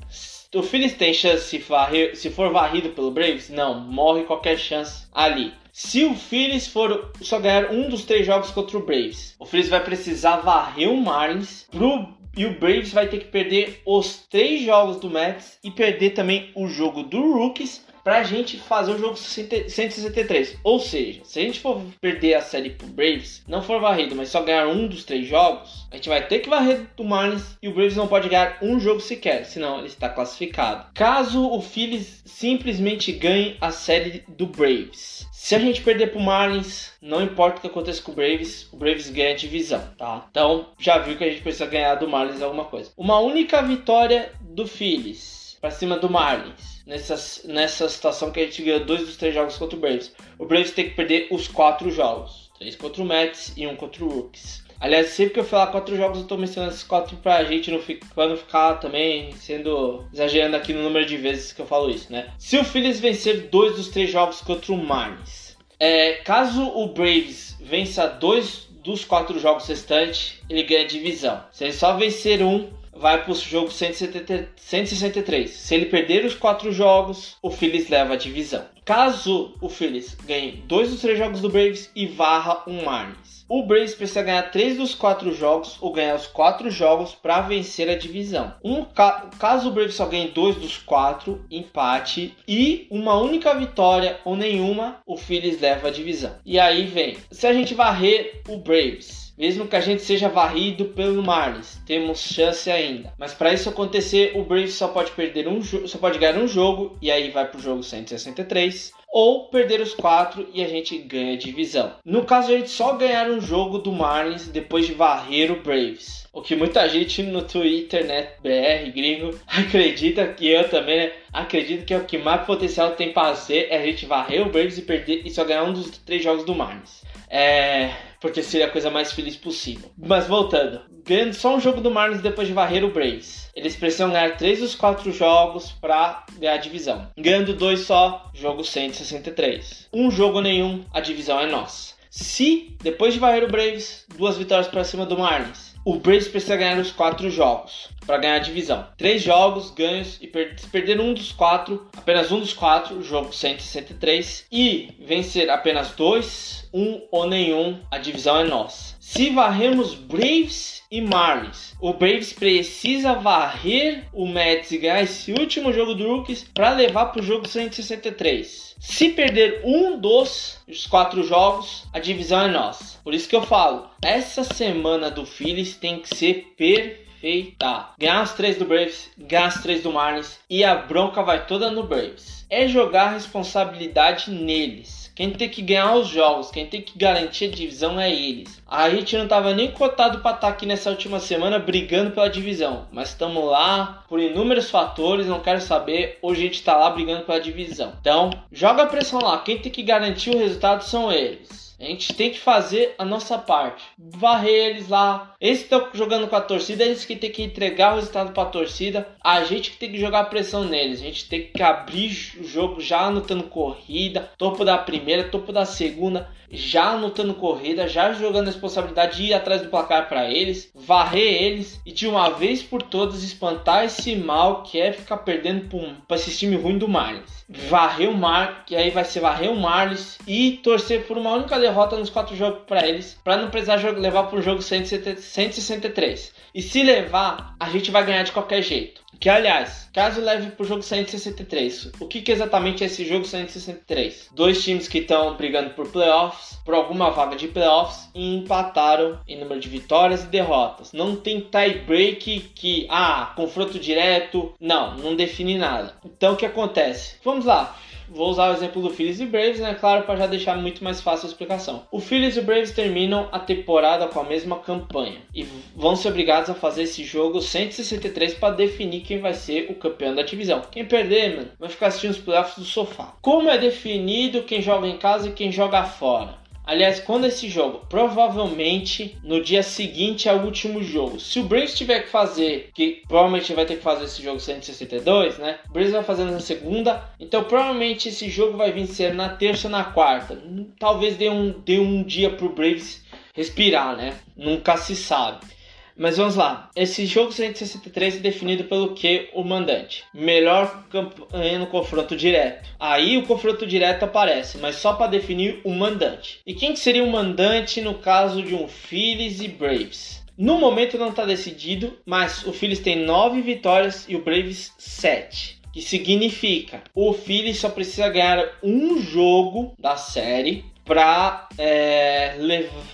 o Phillies tem chance se, varrer, se for varrido pelo Braves? Não, morre qualquer chance ali. Se o Phillies for só ganhar um dos três jogos contra o Braves, o Phillies vai precisar varrer o Marlins pro e o Braves vai ter que perder os três jogos do Mets e perder também o jogo do Rookies para a gente fazer o jogo 163. Ou seja, se a gente for perder a série pro Braves, não for varrido, mas só ganhar um dos três jogos, a gente vai ter que varrer do Marlins e o Braves não pode ganhar um jogo sequer, senão ele está classificado. Caso o Phillies simplesmente ganhe a série do Braves, se a gente perder pro Marlins, não importa o que aconteça com o Braves, o Braves ganha a divisão, tá? Então já viu que a gente precisa ganhar do Marlins alguma coisa. Uma única vitória do Phillies para cima do Marlins nessa, nessa situação que a gente ganhou dois dos três jogos contra o Braves. O Braves tem que perder os quatro jogos: três contra o Mets e um contra o Rookies. Aliás, sempre que eu falar quatro jogos, eu tô mencionando esses quatro pra gente não ficar, pra não ficar também sendo exagerando aqui no número de vezes que eu falo isso, né? Se o Phillies vencer dois dos três jogos contra o Marlins, é, caso o Braves vença dois dos quatro jogos restantes, ele ganha divisão. Se ele só vencer um, vai para o jogo 170, 163. Se ele perder os quatro jogos, o Phillies leva a divisão. Caso o Phillies ganhe dois dos três jogos do Braves e varra um Marlins, o Braves precisa ganhar três dos quatro jogos ou ganhar os quatro jogos para vencer a divisão. Um ca caso o Braves só ganhe dois dos quatro, empate e uma única vitória ou nenhuma, o Phillies leva a divisão. E aí vem, se a gente varrer o Braves mesmo que a gente seja varrido pelo Marlins, temos chance ainda. Mas para isso acontecer, o Braves só pode perder um só pode ganhar um jogo e aí vai pro jogo 163 ou perder os quatro e a gente ganha a divisão. No caso, a gente só ganhar um jogo do Marlins depois de varrer o Braves. O que muita gente no Twitter, né, BR, gringo, acredita que eu também, né, acredito que é o que mais potencial tem para ser é a gente varrer o Braves e perder e só ganhar um dos três jogos do Marlins. É, porque seria a coisa mais feliz possível. Mas voltando, ganhando só um jogo do Marlins depois de varrer o Braves. Eles precisam ganhar 3 dos 4 jogos para ganhar a divisão. Ganhando 2 só, jogo 163. Um jogo nenhum, a divisão é nossa. Se, depois de varrer o Braves, duas vitórias para cima do Marlins, o Braves precisa ganhar os 4 jogos para ganhar a divisão. Três jogos ganhos e per se perder um dos quatro, apenas um dos quatro, jogo 163, e vencer apenas dois, um ou nenhum, a divisão é nossa. Se varremos Braves e Marlins, o Braves precisa varrer o Mets e ganhar esse último jogo do Rookies para levar para o jogo 163. Se perder um dos quatro jogos, a divisão é nossa. Por isso que eu falo, essa semana do Phillies tem que ser perfeita Eita. Ganhar as três do Braves, ganhar as três do Marlins e a bronca vai toda no Braves. É jogar a responsabilidade neles. Quem tem que ganhar os jogos, quem tem que garantir a divisão é eles. A gente não estava nem cotado para estar tá aqui nessa última semana brigando pela divisão, mas estamos lá por inúmeros fatores, não quero saber. Hoje a gente está lá brigando pela divisão. Então, joga a pressão lá. Quem tem que garantir o resultado são eles. A gente tem que fazer a nossa parte. Varrer eles lá. Eles estão jogando com a torcida, eles que tem que entregar o resultado para a torcida. A gente que tem que jogar pressão neles. A gente tem que abrir o jogo já anotando corrida. Topo da primeira, topo da segunda já anotando corrida, já jogando a responsabilidade de ir atrás do placar para eles, varrer eles e de uma vez por todas espantar esse mal que é ficar perdendo para esse time ruim do Marlins. Varrer o Mar, que aí vai ser varrer o Marlins e torcer por uma única derrota nos quatro jogos para eles, para não precisar levar para o jogo 163. E se levar, a gente vai ganhar de qualquer jeito. Que aliás, caso leve pro jogo 163, o que, que exatamente é esse jogo 163? Dois times que estão brigando por playoffs, por alguma vaga de playoffs e empataram em número de vitórias e derrotas. Não tem tie break que, ah, confronto direto, não, não define nada. Então o que acontece? Vamos lá, Vou usar o exemplo do Phillies e Braves, né? Claro, para já deixar muito mais fácil a explicação. O Phillies e Braves terminam a temporada com a mesma campanha e vão ser obrigados a fazer esse jogo 163 para definir quem vai ser o campeão da divisão. Quem perder, mano, vai ficar assistindo os playoffs do sofá. Como é definido quem joga em casa e quem joga fora? Aliás, quando esse jogo? Provavelmente no dia seguinte ao último jogo. Se o Braves tiver que fazer, que provavelmente vai ter que fazer esse jogo 162, né? O Braves vai fazer na segunda, então provavelmente esse jogo vai vencer na terça ou na quarta. Talvez dê um, dê um dia pro Braves respirar, né? Nunca se sabe. Mas vamos lá. Esse jogo 163 é definido pelo que o mandante. Melhor campanha no confronto direto. Aí o confronto direto aparece, mas só para definir o mandante. E quem seria o mandante no caso de um Phillies e Braves? No momento não está decidido, mas o Phillies tem 9 vitórias e o Braves 7 que significa o Phillies só precisa ganhar um jogo da série para é,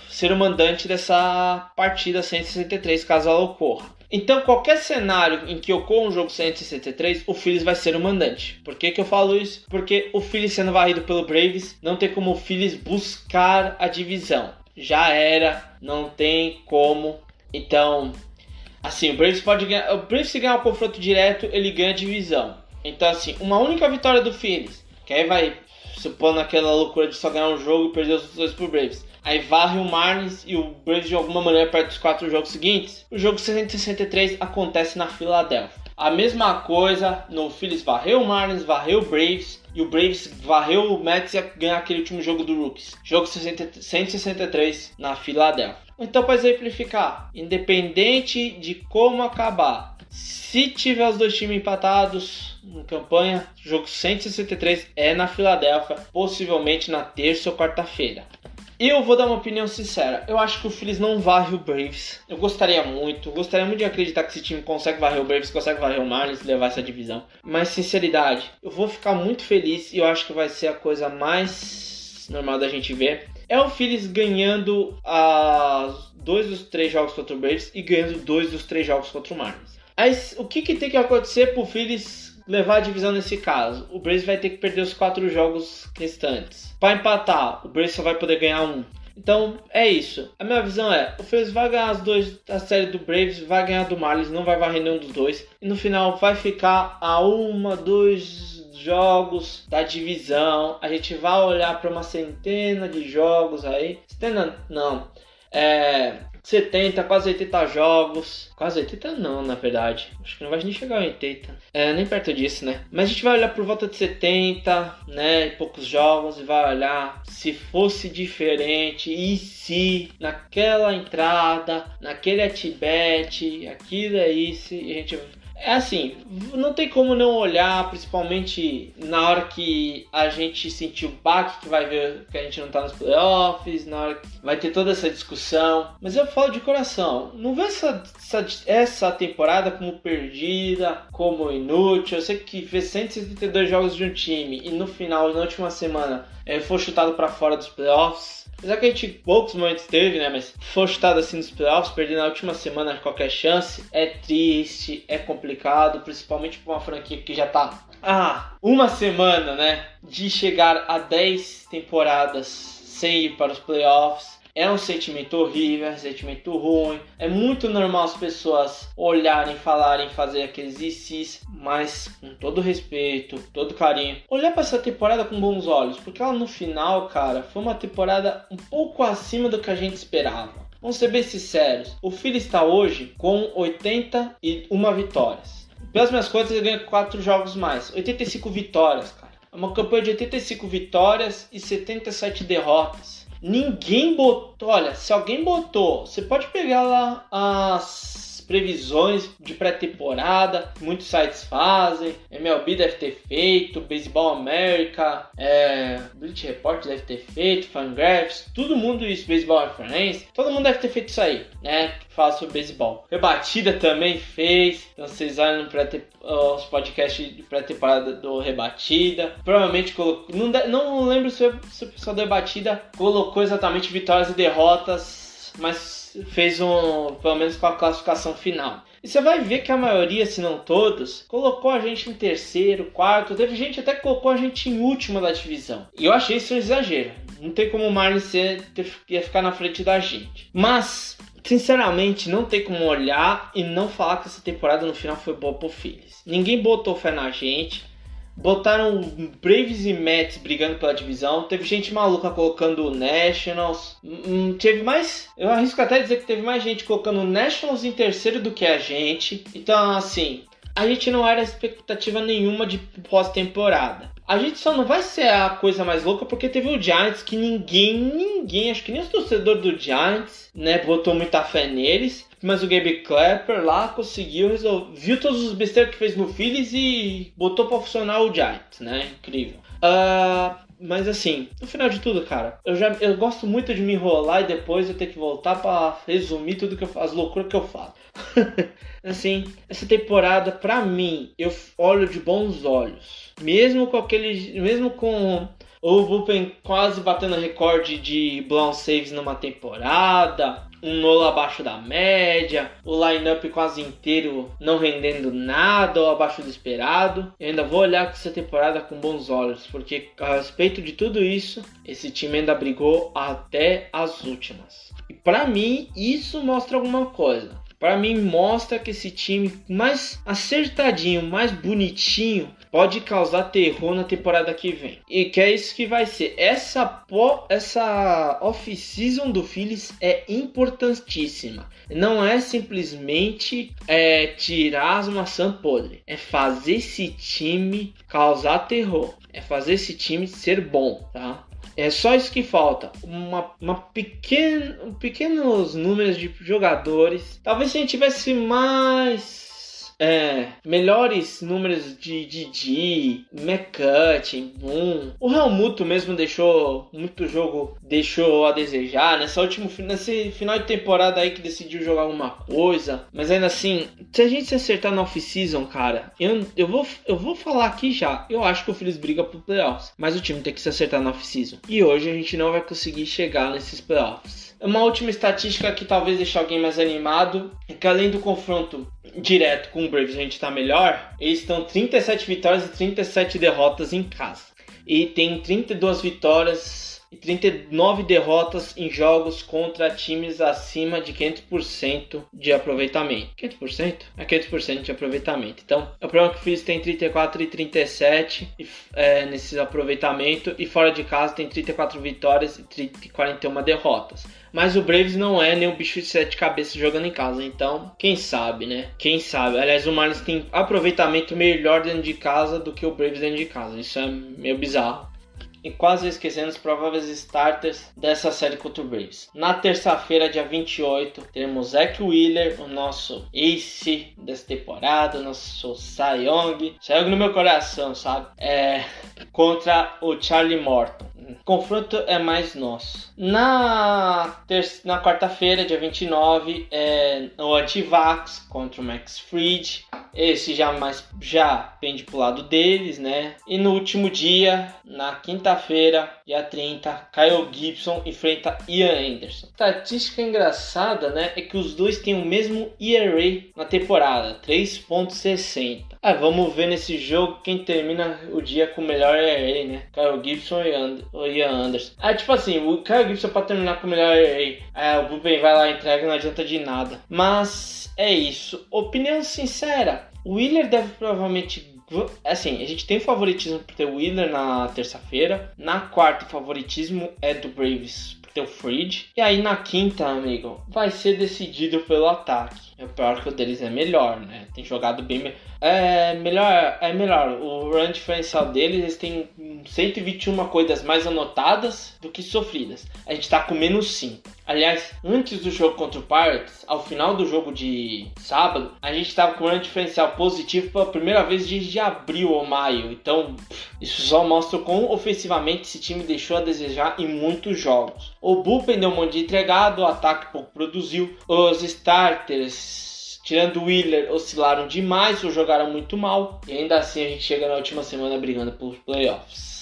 ser o mandante dessa partida 163, caso ela ocorra. Então, qualquer cenário em que ocorra um jogo 163, o Phillies vai ser o mandante. Por que, que eu falo isso? Porque o Phillies sendo varrido pelo Braves, não tem como o Phillies buscar a divisão. Já era, não tem como. Então, assim, o Braves pode ganhar. O Braves se ganhar o confronto direto, ele ganha a divisão. Então, assim, uma única vitória do Phillies, que aí vai supondo aquela loucura de só ganhar um jogo e perder os dois pro Braves. Aí varre o Marlins e o Braves de alguma maneira perde os quatro jogos seguintes. O jogo 163 acontece na Filadélfia. A mesma coisa no Phillies varreu o Marlins, varreu o Braves e o Braves varreu o Mets e ganhar aquele último jogo do Rookies. Jogo 60, 163 na Filadélfia. Então, para exemplificar, independente de como acabar, se tiver os dois times empatados em campanha, jogo 163 é na Filadélfia, possivelmente na terça ou quarta-feira. Eu vou dar uma opinião sincera. Eu acho que o Phillies não varre o Braves. Eu gostaria muito, gostaria muito de acreditar que esse time consegue varrer o Braves, consegue varrer o Marlins e levar essa divisão. Mas sinceridade, eu vou ficar muito feliz e eu acho que vai ser a coisa mais normal da gente ver. É o Phillies ganhando as dois dos três jogos contra o Braves e ganhando dois dos três jogos contra o Marlins. Aí, o que, que tem que acontecer pro Phillies levar a divisão nesse caso? O Braves vai ter que perder os quatro jogos restantes. Para empatar, o Braves só vai poder ganhar um. Então é isso. A minha visão é: o Phillies vai ganhar as duas, a série do Braves, vai ganhar do Marlins, não vai varrer nenhum dos dois. E no final vai ficar a uma, dois jogos da divisão, a gente vai olhar para uma centena de jogos aí. Centena não. É, 70, quase 80 jogos. Quase 80 não, na verdade. Acho que não vai nem chegar a 80. É, nem perto disso, né? Mas a gente vai olhar por volta de 70, né? Poucos jogos e vai olhar se fosse diferente e se naquela entrada, naquele atibet, aquilo é isso, e a gente é assim, não tem como não olhar, principalmente na hora que a gente sentiu o baque, que vai ver que a gente não tá nos playoffs, na hora que vai ter toda essa discussão. Mas eu falo de coração, não vê essa, essa, essa temporada como perdida, como inútil. Eu sei que fez 172 jogos de um time e no final, na última semana, é, foi chutado para fora dos playoffs Apesar que a gente poucos momentos teve, né? Mas foi chutado assim nos playoffs, perdendo na última semana qualquer chance. É triste, é complicado, principalmente para uma franquia que já tá ah, uma semana, né? De chegar a 10 temporadas sem ir para os playoffs. É um sentimento horrível, é um sentimento ruim. É muito normal as pessoas olharem, falarem, fazer aqueles ICs, mas com todo respeito, todo carinho. Olhar para essa temporada com bons olhos, porque ela no final, cara, foi uma temporada um pouco acima do que a gente esperava. Vamos ser bem sinceros. O Philly está hoje com 81 vitórias. Pelas minhas contas, ele ganha 4 jogos mais. 85 vitórias, cara. É uma campanha de 85 vitórias e 77 derrotas. Ninguém botou. Olha, se alguém botou, você pode pegar lá as previsões de pré-temporada, muitos sites fazem, MLB deve ter feito, Baseball America, é, Bleach Report deve ter feito, Fangraphs, todo mundo isso, Baseball Reference, todo mundo deve ter feito isso aí, né? Fala sobre beisebol. Rebatida também fez, então vocês olham os podcasts de pré-temporada do Rebatida, provavelmente colocou, não, não lembro se, se o pessoal da Rebatida colocou exatamente vitórias e derrotas, mas fez um, pelo menos com a classificação final. E você vai ver que a maioria, se não todos, colocou a gente em terceiro, quarto. Teve gente até que colocou a gente em última da divisão. E eu achei isso um exagero. Não tem como o ter, ia ficar na frente da gente. Mas, sinceramente, não tem como olhar e não falar que essa temporada no final foi boa pro Phillies. Ninguém botou fé na gente. Botaram Braves e Mets brigando pela divisão. Teve gente maluca colocando Nationals. Hum, teve mais. Eu arrisco até dizer que teve mais gente colocando Nationals em terceiro do que a gente. Então, assim, a gente não era expectativa nenhuma de pós-temporada. A gente só não vai ser a coisa mais louca porque teve o Giants que ninguém, ninguém, acho que nem os torcedores do Giants, né, botou muita fé neles. Mas o Gabe Clapper lá conseguiu resolver, viu todos os besteiros que fez no Phillies e botou para funcionar o Giants, né? Incrível. Uh, mas assim, no final de tudo, cara, eu já eu gosto muito de me enrolar e depois eu ter que voltar para resumir tudo que eu as loucuras que eu falo. assim, essa temporada para mim, eu olho de bons olhos. Mesmo com aquele, mesmo com o Bullpen quase batendo recorde de blown saves numa temporada, um Nolo abaixo da média, o lineup quase inteiro não rendendo nada ou abaixo do esperado. Eu ainda vou olhar essa temporada com bons olhos, porque a respeito de tudo isso, esse time ainda brigou até as últimas. E para mim, isso mostra alguma coisa para mim mostra que esse time mais acertadinho, mais bonitinho, pode causar terror na temporada que vem. E que é isso que vai ser. Essa essa off-season do Phillies é importantíssima. Não é simplesmente é, tirar as maçãs podres. É fazer esse time causar terror. É fazer esse time ser bom, tá? É só isso que falta. Uma, uma pequena, pequenos números de jogadores. Talvez se a gente tivesse mais é, melhores números de Didi, McCutcheon. O Helmuto mesmo deixou muito jogo, deixou a desejar. Nessa última, nesse final de temporada aí que decidiu jogar alguma coisa. Mas ainda assim, se a gente se acertar na off-season, cara, eu, eu, vou, eu vou falar aqui já. Eu acho que o Phillies briga pro playoffs. Mas o time tem que se acertar na off-season. E hoje a gente não vai conseguir chegar nesses playoffs. Uma última estatística que talvez deixe alguém mais animado é que além do confronto direto com o Braves a gente está melhor, eles estão 37 vitórias e 37 derrotas em casa. E tem 32 vitórias e 39 derrotas em jogos contra times acima de 500% de aproveitamento. 500%? É 500% de aproveitamento. Então, o problema que Phillies tem 34 e 37 é, nesse aproveitamento e fora de casa tem 34 vitórias e 30, 41 derrotas. Mas o Braves não é nem o bicho de sete cabeças jogando em casa. Então, quem sabe, né? Quem sabe. Aliás, o Marlins tem aproveitamento melhor dentro de casa do que o Braves dentro de casa. Isso é meio bizarro e quase esquecendo os prováveis starters dessa série contra o Braves. Na terça-feira, dia 28, teremos Zach Wheeler, o nosso ace dessa temporada, nosso Cy Young, Cy Young no meu coração, sabe? É, contra o Charlie Morton. Confronto é mais nosso. Na, na quarta-feira, dia 29, é o Antivax contra o Max Fried. Esse já mais já pende pro lado deles, né? E no último dia, na quinta-feira, dia 30, Kyle Gibson enfrenta Ian Anderson. Estatística engraçada, né? É que os dois têm o mesmo ERA na temporada, 3.60. Ah, vamos ver nesse jogo quem termina o dia com o melhor ERA, né? Kyle Gibson ou Ian Anderson. Ah, tipo assim, o Kyle Gibson para terminar com o melhor ERA. É, o Bullpen vai lá entrega, não adianta de nada. Mas é isso. Opinião sincera, o Wheeler deve provavelmente. Assim, a gente tem favoritismo por ter o Wheeler na terça-feira. Na quarta, o favoritismo é do Braves por ter o Fridge. E aí na quinta, amigo, vai ser decidido pelo ataque. É pior que o deles é melhor, né? Tem jogado bem melhor. É melhor, é melhor. O run diferencial deles, eles têm 121 coisas mais anotadas do que sofridas. A gente tá com menos 5. Aliás, antes do jogo contra o Pirates, ao final do jogo de sábado, a gente tava com um diferencial positivo pela primeira vez desde abril ou maio. Então, isso só mostra o quão ofensivamente esse time deixou a desejar em muitos jogos. O bullpen deu um monte de entregado, o ataque pouco produziu, os starters tirando o Wheeler, oscilaram demais ou jogaram muito mal. E ainda assim a gente chega na última semana brigando por playoffs.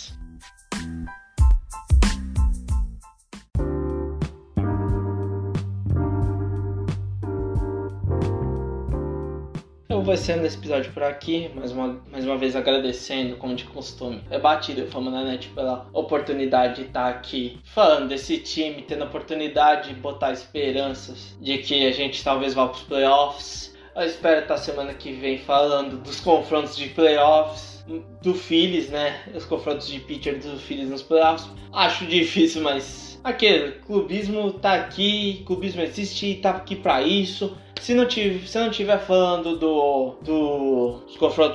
Vou sendo esse episódio por aqui, mais uma, mais uma vez agradecendo, como de costume, é batido Fama na Net pela oportunidade de estar aqui falando desse time, tendo a oportunidade de botar esperanças de que a gente talvez vá para os playoffs. Eu espero estar semana que vem falando dos confrontos de playoffs do Phillies, né? Os confrontos de pitcher do Phillies nos playoffs. Acho difícil, mas aquele clubismo tá aqui, clubismo existe e tá aqui para isso. Se não tiver, se não tiver falando do, do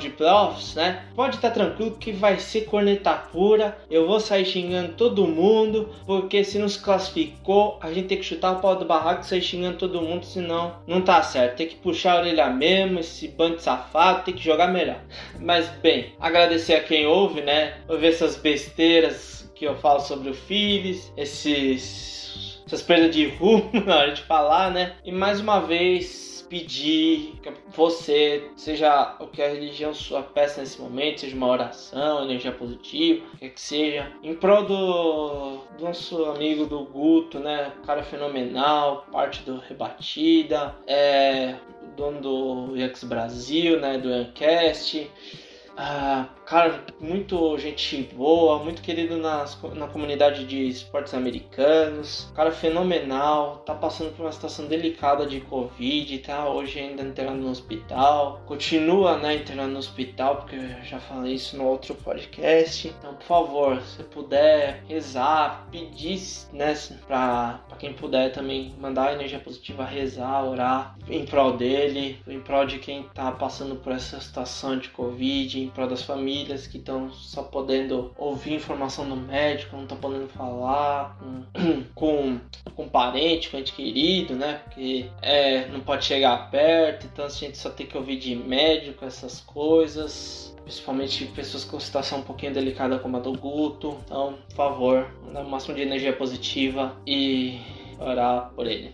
de playoffs, né? Pode estar tá tranquilo que vai ser corneta pura. Eu vou sair xingando todo mundo, porque se nos classificou, a gente tem que chutar o pau do barraco e sair xingando todo mundo, senão não tá certo. Tem que puxar a orelha mesmo, esse bando de safado, tem que jogar melhor. Mas bem, agradecer a quem ouve, né? Ouvir essas besteiras que eu falo sobre o Phillies, esses essas perdas de rumo na hora de falar, né? E mais uma vez pedir que você, seja o que a religião sua peça nesse momento, seja uma oração, energia positiva, o que, é que seja, em prol do, do nosso amigo do Guto, né? Cara fenomenal, parte do Rebatida, é dono do Yax Brasil, né? Do Ancast. Ah, cara, muito gente boa, muito querido nas, na comunidade de esportes americanos. Cara fenomenal, tá passando por uma situação delicada de Covid, tá hoje ainda internado no hospital. Continua, né, internado no hospital, porque eu já falei isso no outro podcast. Então, por favor, se puder rezar, pedir, né, pra, pra quem puder também mandar energia positiva, rezar, orar em prol dele, em prol de quem tá passando por essa situação de Covid em prol das famílias que estão só podendo ouvir informação do médico, não estão podendo falar com, com, com parente, com ente querido, né? Porque é, não pode chegar perto, então a gente só tem que ouvir de médico essas coisas principalmente pessoas com situação um pouquinho delicada como a do Guto. Então, por favor, dá o máximo de energia positiva e orar por ele.